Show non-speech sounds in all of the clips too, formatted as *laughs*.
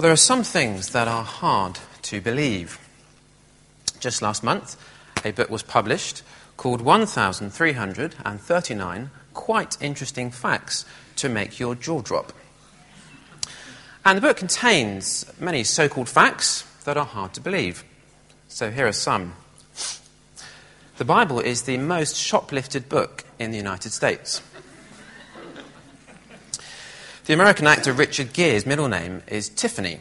Well, there are some things that are hard to believe. Just last month, a book was published called 1339 Quite Interesting Facts to Make Your Jaw Drop. And the book contains many so called facts that are hard to believe. So here are some. The Bible is the most shoplifted book in the United States. The American actor Richard Gere's middle name is Tiffany.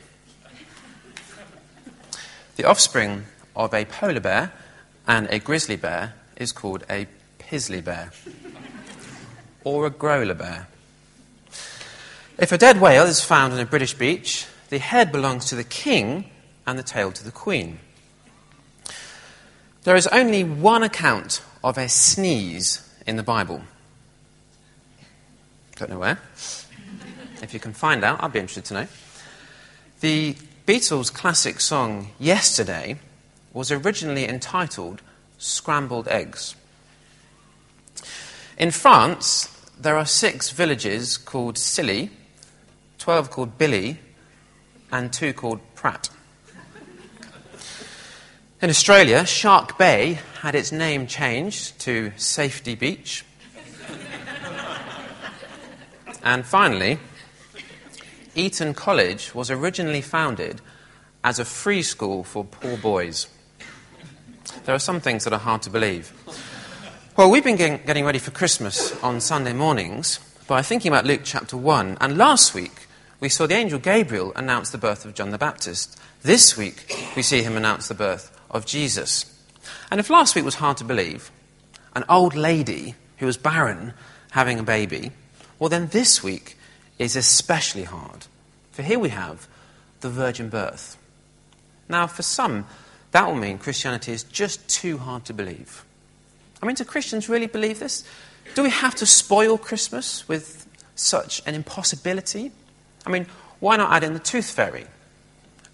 The offspring of a polar bear and a grizzly bear is called a pizzly bear or a growler bear. If a dead whale is found on a British beach, the head belongs to the king and the tail to the queen. There is only one account of a sneeze in the Bible. Don't know where. If you can find out, I'd be interested to know. The Beatles' classic song, Yesterday, was originally entitled Scrambled Eggs. In France, there are six villages called Silly, 12 called Billy, and two called Pratt. In Australia, Shark Bay had its name changed to Safety Beach. and finally, Eton College was originally founded as a free school for poor boys. There are some things that are hard to believe. Well, we've been getting ready for Christmas on Sunday mornings by thinking about Luke chapter 1. And last week, we saw the angel Gabriel announce the birth of John the Baptist. This week, we see him announce the birth of Jesus. And if last week was hard to believe, an old lady who was barren having a baby, well, then this week is especially hard. For here we have the virgin birth. Now, for some, that will mean Christianity is just too hard to believe. I mean, do Christians really believe this? Do we have to spoil Christmas with such an impossibility? I mean, why not add in the tooth fairy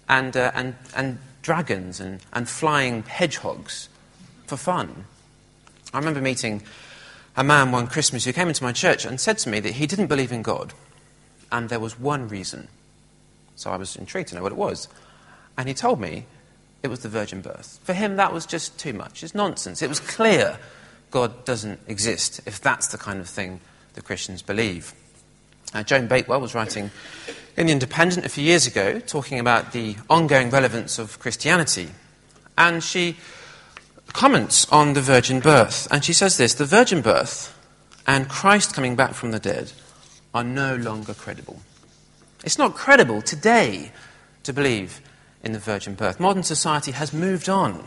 and, uh, and, and dragons and, and flying hedgehogs for fun? I remember meeting a man one Christmas who came into my church and said to me that he didn't believe in God, and there was one reason. So I was intrigued to know what it was. And he told me it was the virgin birth. For him, that was just too much. It's nonsense. It was clear God doesn't exist if that's the kind of thing the Christians believe. Joan Bakewell was writing in The Independent a few years ago talking about the ongoing relevance of Christianity. And she comments on the virgin birth. And she says this The virgin birth and Christ coming back from the dead are no longer credible. It's not credible today to believe in the virgin birth. Modern society has moved on.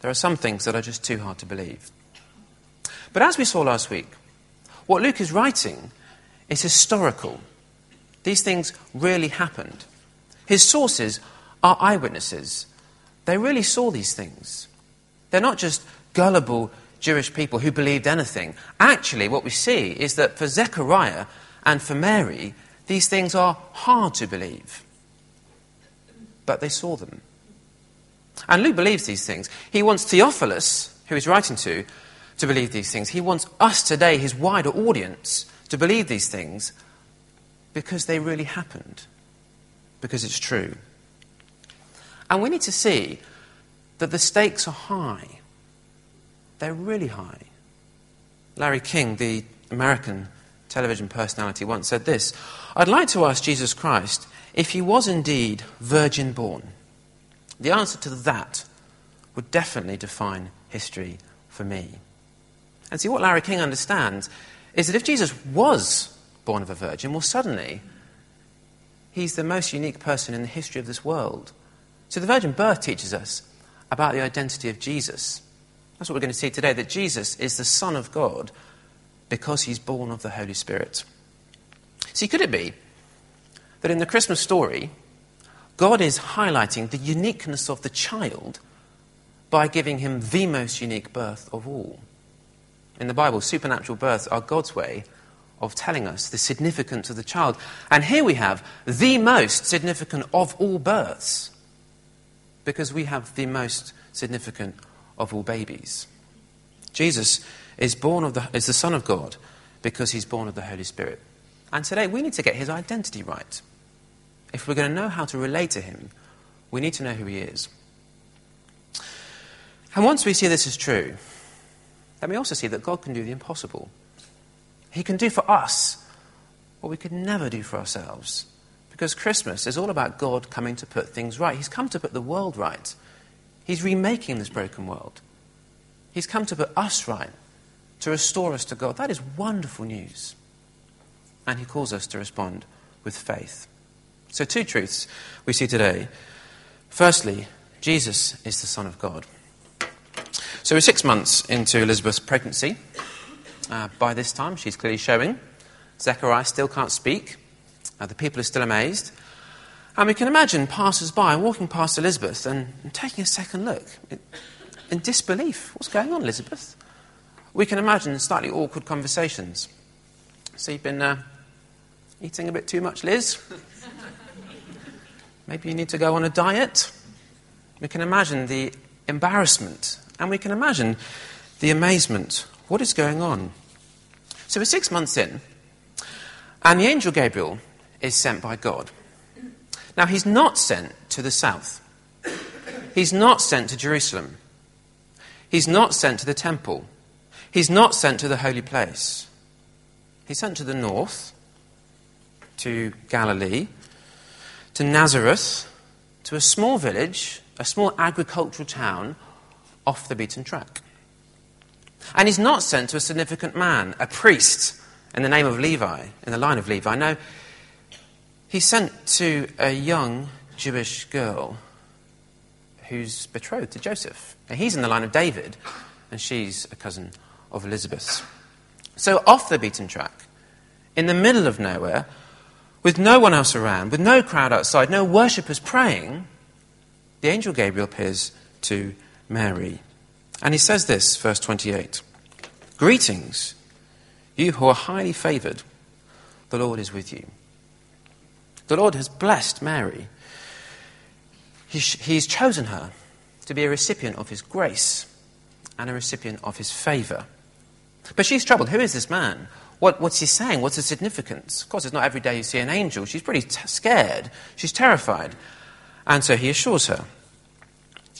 There are some things that are just too hard to believe. But as we saw last week, what Luke is writing is historical. These things really happened. His sources are eyewitnesses. They really saw these things. They're not just gullible Jewish people who believed anything. Actually, what we see is that for Zechariah and for Mary, these things are hard to believe but they saw them. And Luke believes these things. He wants Theophilus, who he's writing to, to believe these things. He wants us today, his wider audience, to believe these things because they really happened, because it's true. And we need to see that the stakes are high. They're really high. Larry King, the American television personality, once said this I'd like to ask Jesus Christ if he was indeed virgin born, the answer to that would definitely define history for me. And see, what Larry King understands is that if Jesus was born of a virgin, well, suddenly he's the most unique person in the history of this world. So the virgin birth teaches us about the identity of Jesus. That's what we're going to see today that Jesus is the Son of God because he's born of the Holy Spirit. See, could it be that in the Christmas story, God is highlighting the uniqueness of the child by giving him the most unique birth of all. In the Bible, supernatural births are God's way of telling us the significance of the child. And here we have the most significant of all births, because we have the most significant of all babies. Jesus is born of the, is the Son of God because he's born of the Holy Spirit. And today we need to get his identity right. if we're going to know how to relate to him, we need to know who he is. And once we see this is true, then we also see that God can do the impossible. He can do for us what we could never do for ourselves. Because Christmas is all about God coming to put things right. He's come to put the world right. He's remaking this broken world. He's come to put us right, to restore us to God. That is wonderful news. And He calls us to respond with faith. So, two truths we see today. Firstly, Jesus is the Son of God. So, we're six months into Elizabeth's pregnancy. Uh, by this time, she's clearly showing. Zechariah still can't speak. Uh, the people are still amazed. And we can imagine passers by walking past Elizabeth and, taking a second look in disbelief. What's going on, Elizabeth? We can imagine slightly awkward conversations. So you've been uh, eating a bit too much, Liz? *laughs* Maybe you need to go on a diet? We can imagine the embarrassment and we can imagine the amazement. What is going on? So we're six months in, and the angel Gabriel is sent by God. Now, he's not sent to the south, he's not sent to Jerusalem. He's not sent to the temple. He's not sent to the holy place. He's sent to the north, to Galilee, to Nazareth, to a small village, a small agricultural town off the beaten track. And he's not sent to a significant man, a priest in the name of Levi, in the line of Levi. No, he's sent to a young Jewish girl who's betrothed to Joseph. Now, he's in the line of David, and she's a cousin of Elizabeth's. So, off the beaten track, in the middle of nowhere, with no one else around, with no crowd outside, no worshippers praying, the angel Gabriel appears to Mary. And he says this, verse 28 Greetings, you who are highly favored, the Lord is with you. The Lord has blessed Mary He's chosen her to be a recipient of his grace and a recipient of his favor. But she's troubled. Who is this man? What, what's he saying? What's the significance? Of course, it's not every day you see an angel. She's pretty t- scared. She's terrified. And so he assures her.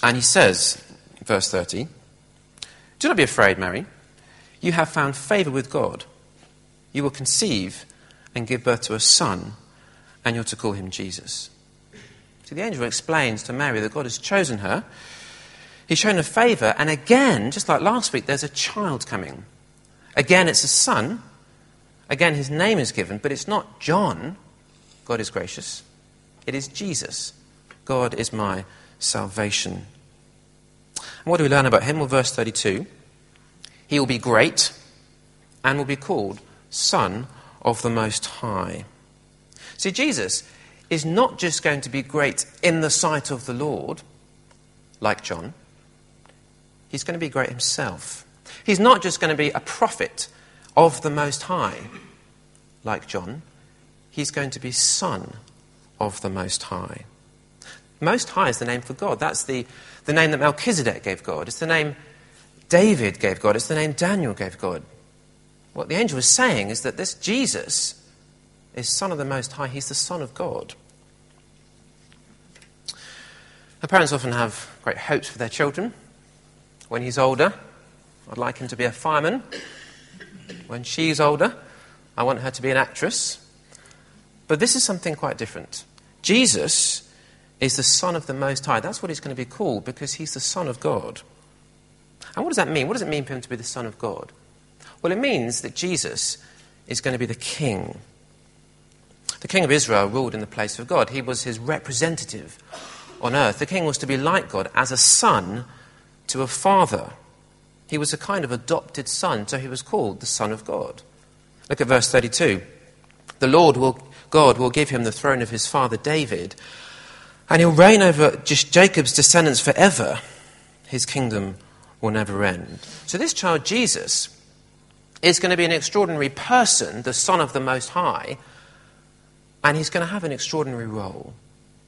And he says, verse 30, Do not be afraid, Mary. You have found favor with God. You will conceive and give birth to a son, and you're to call him Jesus. So the angel explains to Mary that God has chosen her. He's shown her favour, and again, just like last week, there's a child coming. Again, it's a son. Again, his name is given, but it's not John. God is gracious. It is Jesus. God is my salvation. And what do we learn about him? Well, verse 32 He will be great and will be called Son of the Most High. See, Jesus is not just going to be great in the sight of the Lord, like John, he's going to be great himself. He's not just going to be a prophet of the Most High, like John, he's going to be Son of the Most High. Most High is the name for God. That's the, the name that Melchizedek gave God. It's the name David gave God. It's the name Daniel gave God. What the angel is saying is that this Jesus is Son of the Most High. He's the Son of God. The parents often have great hopes for their children. When he's older, I'd like him to be a fireman. When she's older, I want her to be an actress. But this is something quite different. Jesus is the Son of the Most High. That's what he's going to be called because he's the Son of God. And what does that mean? What does it mean for him to be the Son of God? Well, it means that Jesus is going to be the King the king of Israel ruled in the place of God. He was his representative on earth. The king was to be like God as a son to a father. He was a kind of adopted son, so he was called the Son of God. Look at verse 32. The Lord will, God will give him the throne of his father David, and he'll reign over Jacob's descendants forever. His kingdom will never end. So, this child, Jesus, is going to be an extraordinary person, the Son of the Most High, and he's going to have an extraordinary role.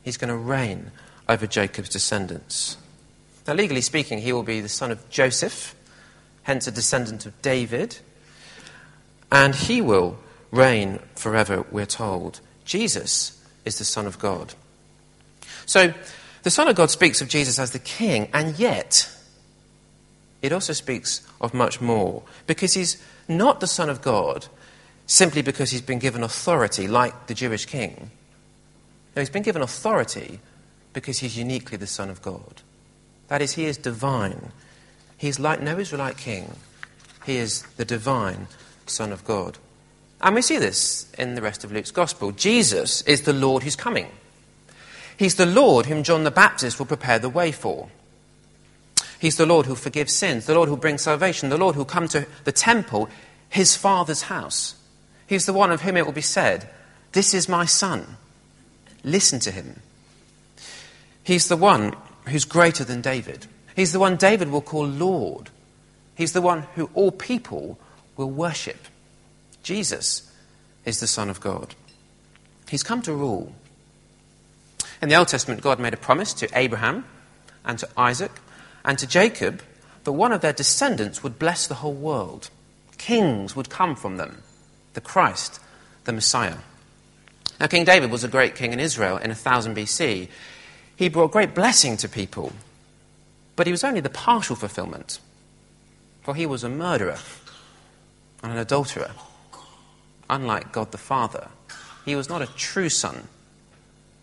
He's going to reign over Jacob's descendants. Now, legally speaking, he will be the son of Joseph, hence a descendant of David, and he will reign forever, we're told. Jesus is the Son of God. So, the Son of God speaks of Jesus as the King, and yet it also speaks of much more, because he's not the Son of God simply because he's been given authority like the Jewish king. No, he's been given authority because he's uniquely the Son of God. That is, he is divine. He's like no Israelite king. He is the divine Son of God. And we see this in the rest of Luke's Gospel. Jesus is the Lord who's coming. He's the Lord whom John the Baptist will prepare the way for. He's the Lord who forgives sins, the Lord who brings salvation, the Lord who come to the temple, his Father's house. He's the one of whom it will be said, This is my Son. Listen to him. He's the one who's greater than David. He's the one David will call Lord. He's the one who all people will worship. Jesus is the Son of God. He's come to rule. In the Old Testament, God made a promise to Abraham and to Isaac and to Jacob that one of their descendants would bless the whole world. Kings would come from them, the Christ, the Messiah. Now, King David was a great king in Israel in 1000 BC. He brought great blessing to people, but he was only the partial fulfillment, for he was a murderer and an adulterer. Unlike God the Father, he was not a true son.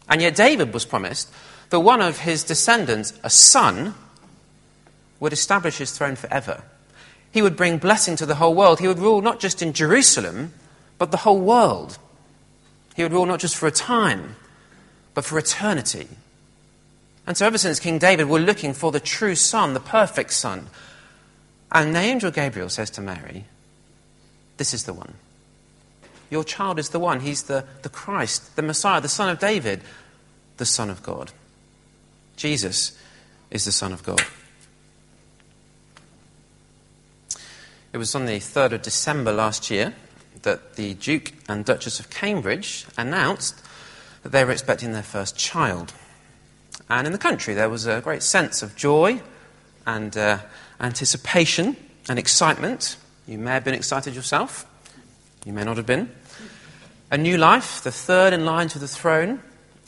And yet, David was promised that one of his descendants, a son, would establish his throne forever. He would bring blessing to the whole world. He would rule not just in Jerusalem, but the whole world. He would rule not just for a time, but for eternity. And so, ever since King David, we're looking for the true Son, the perfect Son. And the angel Gabriel says to Mary, This is the one. Your child is the one. He's the, the Christ, the Messiah, the Son of David, the Son of God. Jesus is the Son of God. It was on the 3rd of December last year that the Duke and Duchess of Cambridge announced that they were expecting their first child. And in the country, there was a great sense of joy and uh, anticipation and excitement. You may have been excited yourself, you may not have been. A new life, the third in line to the throne.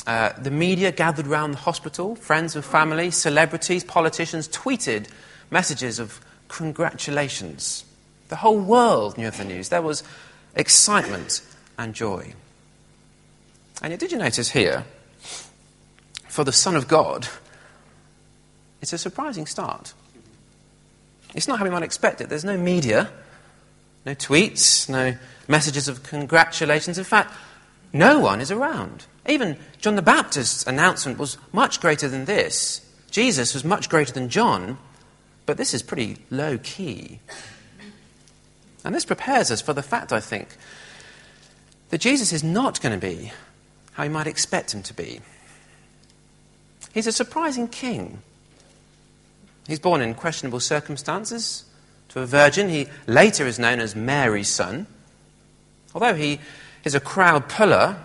Uh, the media gathered round the hospital, friends and family, celebrities, politicians tweeted messages of congratulations. The whole world knew of the news. There was excitement and joy. And yet, did you notice here, for the Son of God, it's a surprising start. It's not how we might expect it. There's no media, no tweets, no messages of congratulations. In fact, no one is around. Even John the Baptist's announcement was much greater than this. Jesus was much greater than John, but this is pretty low key. And this prepares us for the fact, I think, that Jesus is not going to be how you might expect him to be. He's a surprising king. He's born in questionable circumstances to a virgin. He later is known as Mary's son. Although he is a crowd puller,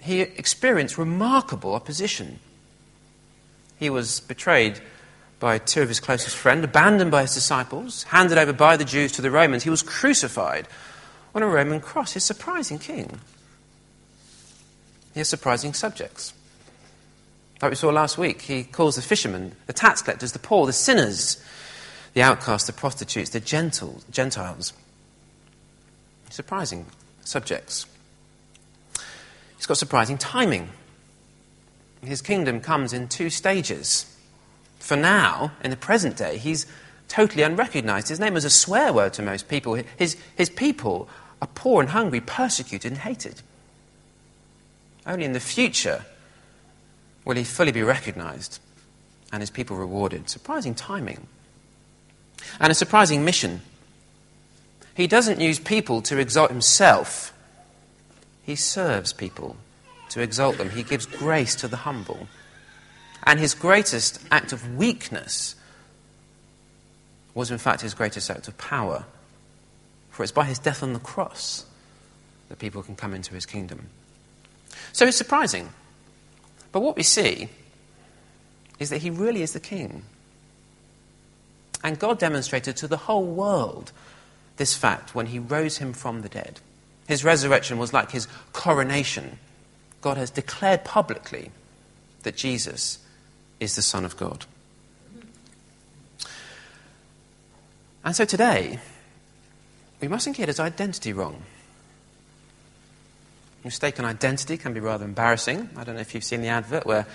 he experienced remarkable opposition. He was betrayed by two of his closest friends, abandoned by his disciples, handed over by the Jews to the Romans. He was crucified on a Roman cross. He's a surprising king. He has surprising subjects. Like we saw last week, he calls the fishermen, the tax collectors, the poor, the sinners, the outcasts, the prostitutes, the Gentiles. Surprising subjects. He's got surprising timing. His kingdom comes in two stages. For now, in the present day, he's totally unrecognized. His name is a swear word to most people. His, his people are poor and hungry, persecuted and hated. Only in the future will he fully be recognized and his people rewarded. Surprising timing. And a surprising mission. He doesn't use people to exalt himself, he serves people to exalt them. He gives grace to the humble. And his greatest act of weakness was, in fact, his greatest act of power. For it's by his death on the cross that people can come into his kingdom. So it's surprising. But what we see is that he really is the king. And God demonstrated to the whole world this fact when he rose him from the dead. His resurrection was like his coronation God has declared publicly that Jesus is the Son of God. And so today, we mustn't get his identity wrong. Mistaken identity can be rather embarrassing. I don't know if you've seen the advert where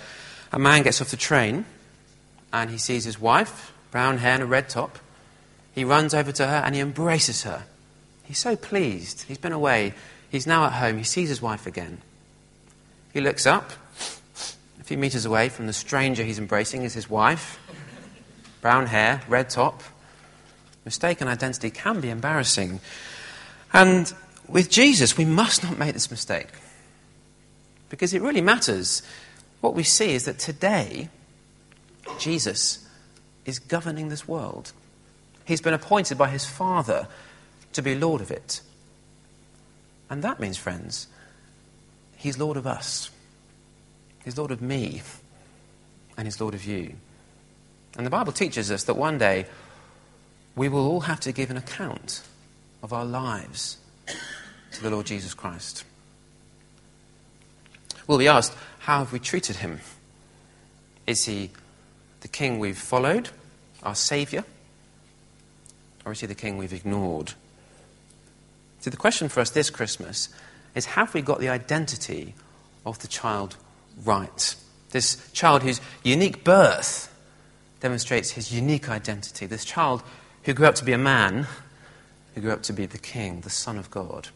a man gets off the train and he sees his wife, brown hair and a red top. He runs over to her and he embraces her. He's so pleased. He's been away. He's now at home. He sees his wife again. He looks up. Few meters away from the stranger he's embracing is his wife. Brown hair, red top. Mistaken identity can be embarrassing. And with Jesus, we must not make this mistake. Because it really matters. What we see is that today, Jesus is governing this world. He's been appointed by his Father to be Lord of it. And that means, friends, he's Lord of us. He's Lord of me. And he's Lord of you. And the Bible teaches us that one day we will all have to give an account of our lives to the Lord Jesus Christ. We'll be asked, how have we treated him? Is he the king we've followed, our Saviour? Or is he the king we've ignored? See, the question for us this Christmas is have we got the identity of the child right? This child whose unique birth demonstrates his unique identity. This child who grew up to be a man, who grew up to be the king, the Son of God.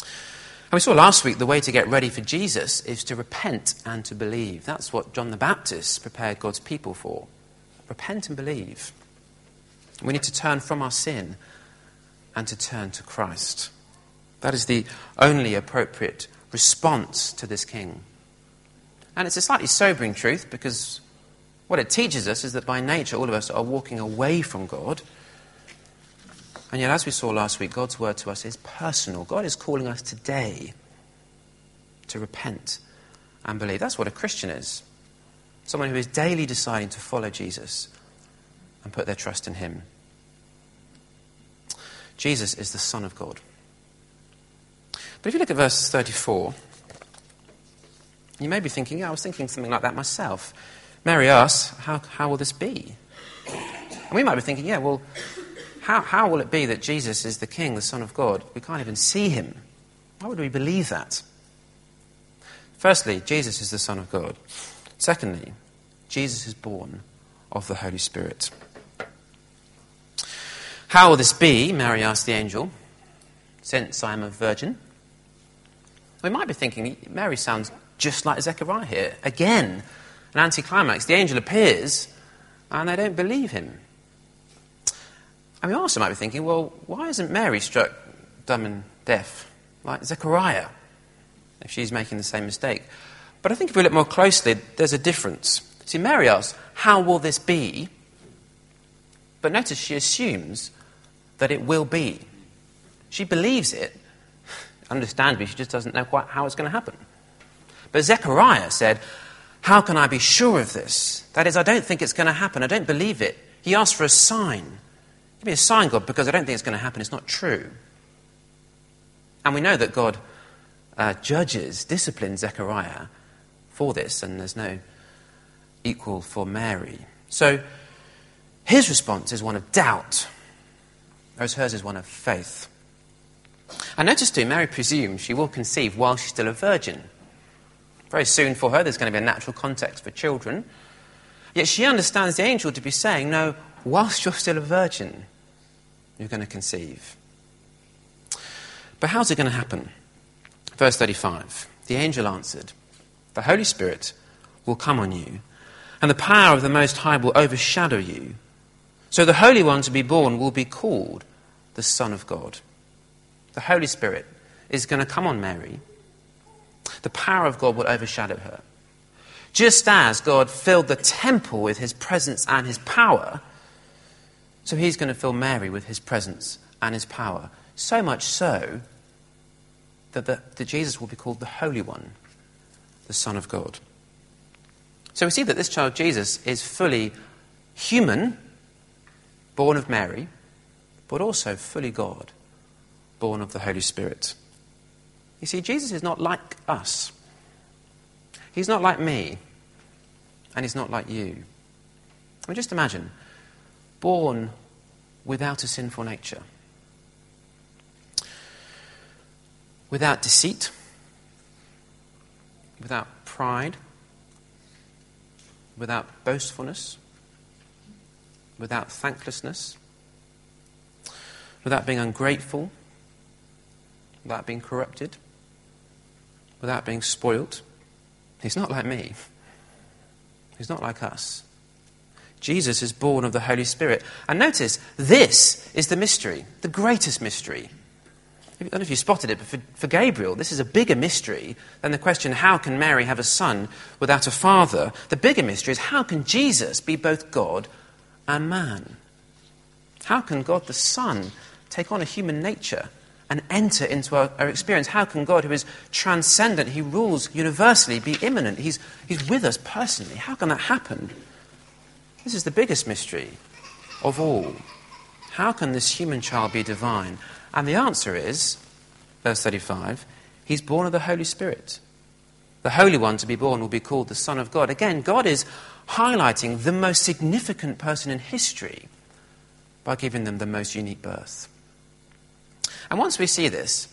And we saw last week the way to get ready for Jesus is to repent and to believe. That's what John the Baptist prepared God's people for. Repent and believe. We need to turn from our sin and to turn to Christ. That is the only appropriate response to this king. And it's a slightly sobering truth because what it teaches us is that by nature all of us are walking away from God. And yet, as we saw last week, God's word to us is personal. God is calling us today to repent and believe. That's what a Christian is someone who is daily deciding to follow Jesus and put their trust in Him. Jesus is the Son of God. But if you look at verse 34, you may be thinking, yeah, I was thinking something like that myself. Mary asks, how, how will this be? And we might be thinking, yeah, well, how, how will it be that Jesus is the King, the Son of God? We can't even see him. Why would we believe that? Firstly, Jesus is the Son of God. Secondly, Jesus is born of the Holy Spirit. How will this be? Mary asked the angel, since I am a virgin. We might be thinking, Mary sounds just like Zechariah here. Again, an anticlimax. The angel appears, and they don't believe him. And we also might be thinking, well, why isn't Mary struck dumb and deaf like Zechariah if she's making the same mistake? But I think if we look more closely, there's a difference. See, Mary asks, How will this be? But notice she assumes that it will be. She believes it. Understandably, she just doesn't know quite how it's going to happen. But Zechariah said, How can I be sure of this? That is, I don't think it's going to happen. I don't believe it. He asked for a sign. Give me a sign, God, because I don't think it's going to happen. It's not true. And we know that God uh, judges, disciplines Zechariah for this, and there's no equal for Mary. So his response is one of doubt, whereas hers is one of faith. And notice too, Mary presumes she will conceive while she's still a virgin. Very soon for her, there's going to be a natural context for children. Yet she understands the angel to be saying, No, whilst you're still a virgin, you're going to conceive. But how's it going to happen? Verse 35 The angel answered, The Holy Spirit will come on you, and the power of the Most High will overshadow you. So the Holy One to be born will be called the Son of God. The Holy Spirit is going to come on Mary. The power of God will overshadow her. Just as God filled the temple with his presence and his power, so he's going to fill Mary with his presence and his power. So much so that, the, that Jesus will be called the Holy One, the Son of God. So we see that this child Jesus is fully human, born of Mary, but also fully God, born of the Holy Spirit. You see, Jesus is not like us. He's not like me, and he's not like you. I mean, just imagine. Born without a sinful nature, without deceit, without pride, without boastfulness, without thanklessness, without being ungrateful, without being corrupted, without being spoilt. He's not like me. He's not like us. Jesus is born of the Holy Spirit. And notice, this is the mystery, the greatest mystery. I don't know if you spotted it, but for, for, Gabriel, this is a bigger mystery than the question, how can Mary have a son without a father? The bigger mystery is, how can Jesus be both God and man? How can God the Son take on a human nature and enter into our, our, experience? How can God, who is transcendent, He rules universally, be immanent? He's, he's with us personally. How can that happen? This is the biggest mystery of all. How can this human child be divine? And the answer is, verse 35, He's born of the Holy Spirit. The Holy One to be born will be called the Son of God. Again, God is highlighting the most significant person in history by giving them the most unique birth. And once we see this,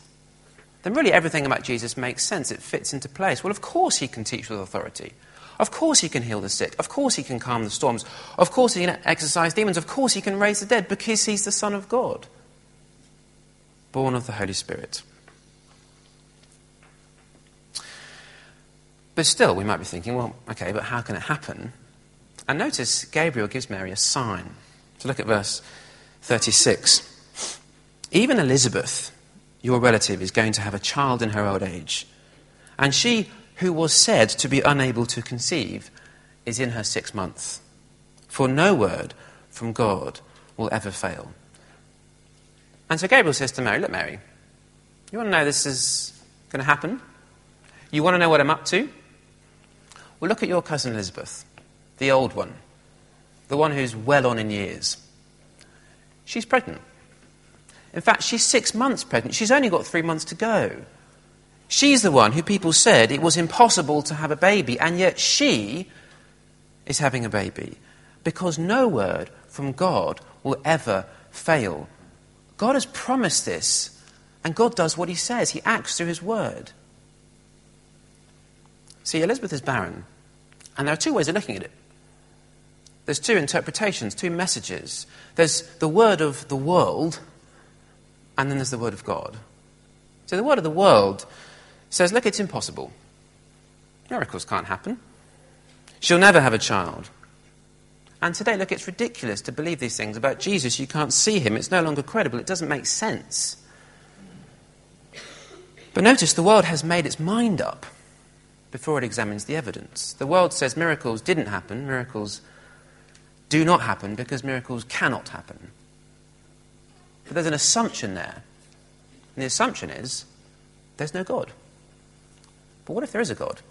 then really everything about Jesus makes sense. It fits into place. Well, of course he can teach with authority. Of course he can heal the sick. Of course he can calm the storms. Of course he can exorcise demons. Of course he can raise the dead because he's the Son of God, born of the Holy Spirit. But still, we might be thinking, well, okay, but how can it happen? And notice Gabriel gives Mary a sign. So look at verse 36. Even Elizabeth, your relative, is going to have a child in her old age. And she, who was said to be unable to conceive, is in her sixth month. For no word from God will ever fail. And so Gabriel says to Mary, Look, Mary, you want to know this is going to happen? You want to know what I'm up to? Well, look at your cousin Elizabeth, the old one, the one who's well on in years. She's pregnant. In fact, she's six months pregnant. She's only got three months to go. She's the one who people said it was impossible to have a baby, and yet she is having a baby because no word from God will ever fail. God has promised this, and God does what He says, He acts through His word. See, Elizabeth is barren, and there are two ways of looking at it. There's two interpretations, two messages. There's the word of the world, and then there's the Word of God. So the Word of the world says, look, it's impossible. Miracles can't happen. She'll never have a child. And today, look, it's ridiculous to believe these things about Jesus. You can't see him. It's no longer credible. It doesn't make sense. But notice the world has made its mind up before it examines the evidence. The world says miracles didn't happen, miracles do not happen because miracles cannot happen. But there's an assumption there. And the assumption is there's no God. But what if there is a God?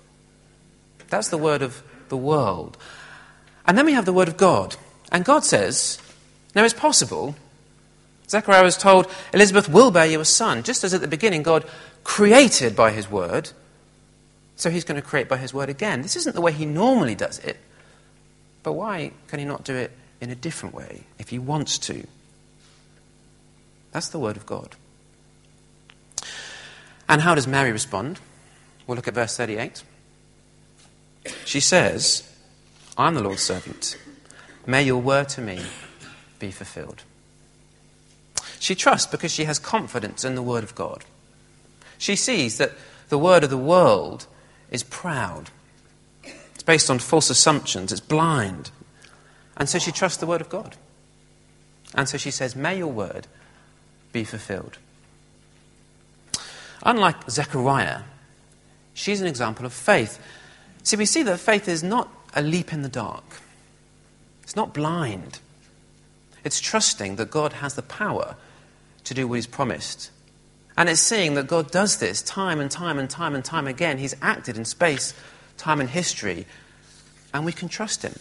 That's the word of the world. And then we have the word of God. And God says, now it's possible. Zechariah was told, Elizabeth will bear you a son, just as at the beginning God created by his word. So he's going to create by his word again. This isn't the way he normally does it. But why can he not do it in a different way if he wants to? That's the word of God. And how does Mary respond? We'll look at verse 38. She says, I'm the Lord's servant. May your word to me be fulfilled. She trusts because she has confidence in the word of God. She sees that the word of the world is proud. It's based on false assumptions, it's blind. And so she trusts the word of God. And so she says, May your word be fulfilled. Unlike Zechariah, she's an example of faith. See, we see that faith is not a leap in the dark, it's not blind. It's trusting that God has the power to do what He's promised. And it's seeing that God does this time and time and time and time again. He's acted in space, time, and history, and we can trust Him.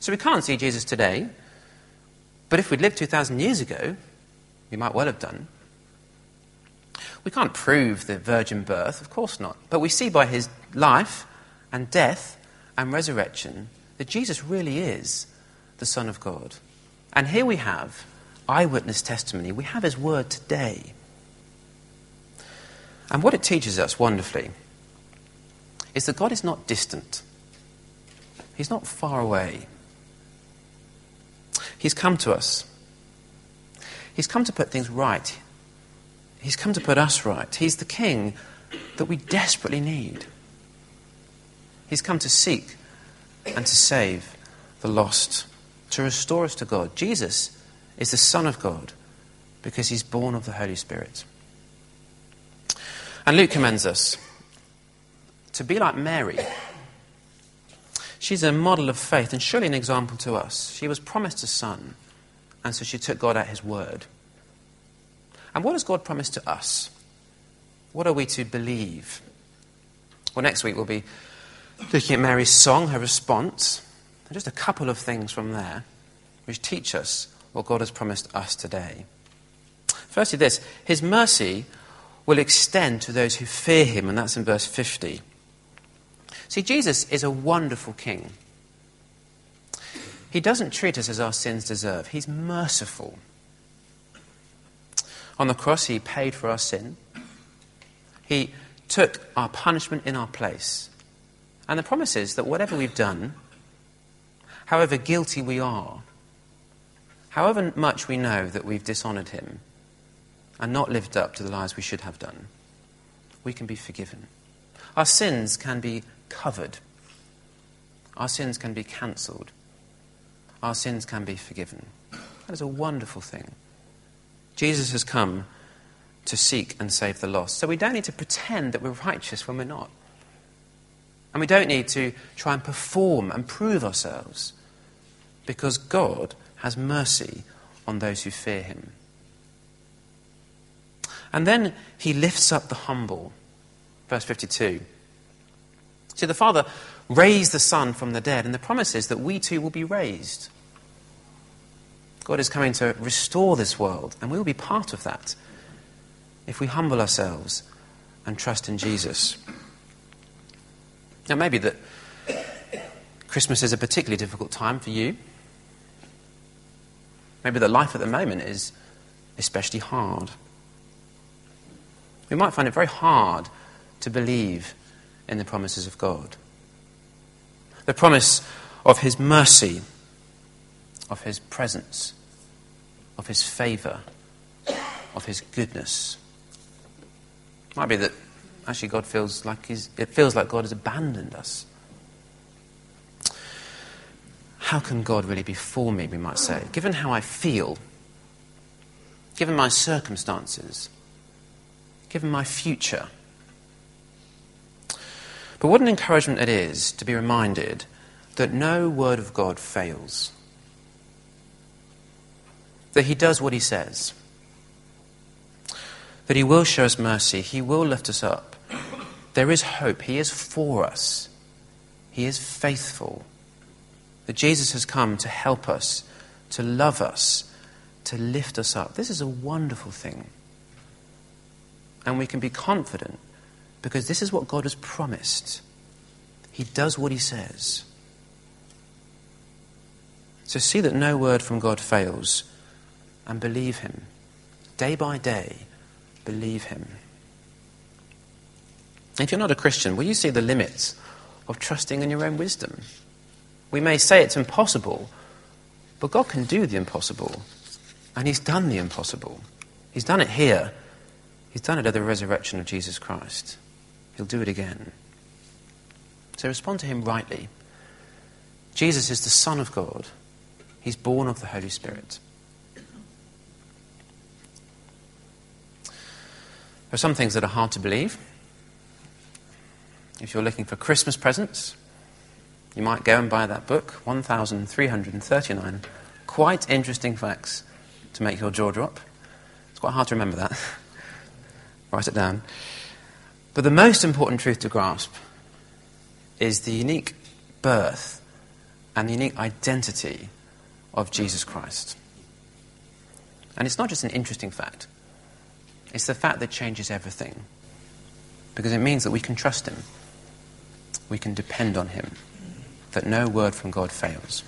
So we can't see Jesus today, but if we'd lived 2,000 years ago, we might well have done. We can't prove the virgin birth, of course not. But we see by his life and death and resurrection that Jesus really is the Son of God. And here we have eyewitness testimony. We have his word today. And what it teaches us wonderfully is that God is not distant, He's not far away. He's come to us. He's come to put things right. He's come to put us right. He's the King that we desperately need. He's come to seek and to save the lost, to restore us to God. Jesus is the Son of God because he's born of the Holy Spirit. And Luke commends us to be like Mary. She's a model of faith and surely an example to us. She was promised a son, and so she took God at his word. And what has God promised to us? What are we to believe? Well, next week we'll be looking at Mary's song, her response, and just a couple of things from there which teach us what God has promised us today. Firstly, this His mercy will extend to those who fear Him, and that's in verse 50. See, Jesus is a wonderful King. He doesn't treat us as our sins deserve, He's merciful. On the cross, He paid for our sin, He took our punishment in our place. And the promise is that whatever we've done, however guilty we are, however much we know that we've dishonored Him and not lived up to the lives we should have done, we can be forgiven. Our sins can be covered. Our sins can be cancelled. Our sins can be forgiven. That is a wonderful thing. Jesus has come to seek and save the lost. So we don't need to pretend that we're righteous when we're not. And we don't need to try and perform and prove ourselves because God has mercy on those who fear him. And then he lifts up the humble. Verse 52. See, the Father raised the Son from the dead, and the promise is that we too will be raised. God is coming to restore this world, and we will be part of that if we humble ourselves and trust in Jesus. Now, maybe that Christmas is a particularly difficult time for you. Maybe that life at the moment is especially hard. We might find it very hard to believe in the promises of God. The promise of His mercy, of His presence, of His favour, of His goodness. It might be that actually God feels like he's, it feels like God has abandoned us. How can God really be for me, we might say, given how I feel, given my circumstances, given my future? But what an encouragement it is to be reminded that no word of God fails. That he does what he says. That he will show us mercy. He will lift us up. There is hope. He is for us. He is faithful. That Jesus has come to help us, to love us, to lift us up. This is a wonderful thing. And we can be confident because this is what God has promised. He does what he says. So see that no word from God fails and believe him. Day by day, believe him. If you're not a Christian, will you see the limits of trusting in your own wisdom? We may say it's impossible, but God can do the impossible. And He's done the impossible. He's done it here. He's done it at the resurrection of Jesus Christ. He'll do it again. So respond to Him rightly. Jesus is the Son of God, He's born of the Holy Spirit. There are some things that are hard to believe. If you're looking for Christmas presents, you might go and buy that book, 1,339 quite interesting facts to make your jaw drop. It's quite hard to remember that. *laughs* Write it down. But the most important truth to grasp is the unique birth and the unique identity of Jesus Christ. And it's not just an interesting fact, It's the fact that changes everything. Because it means that we can trust Him, we can depend on Him, that no word from God fails.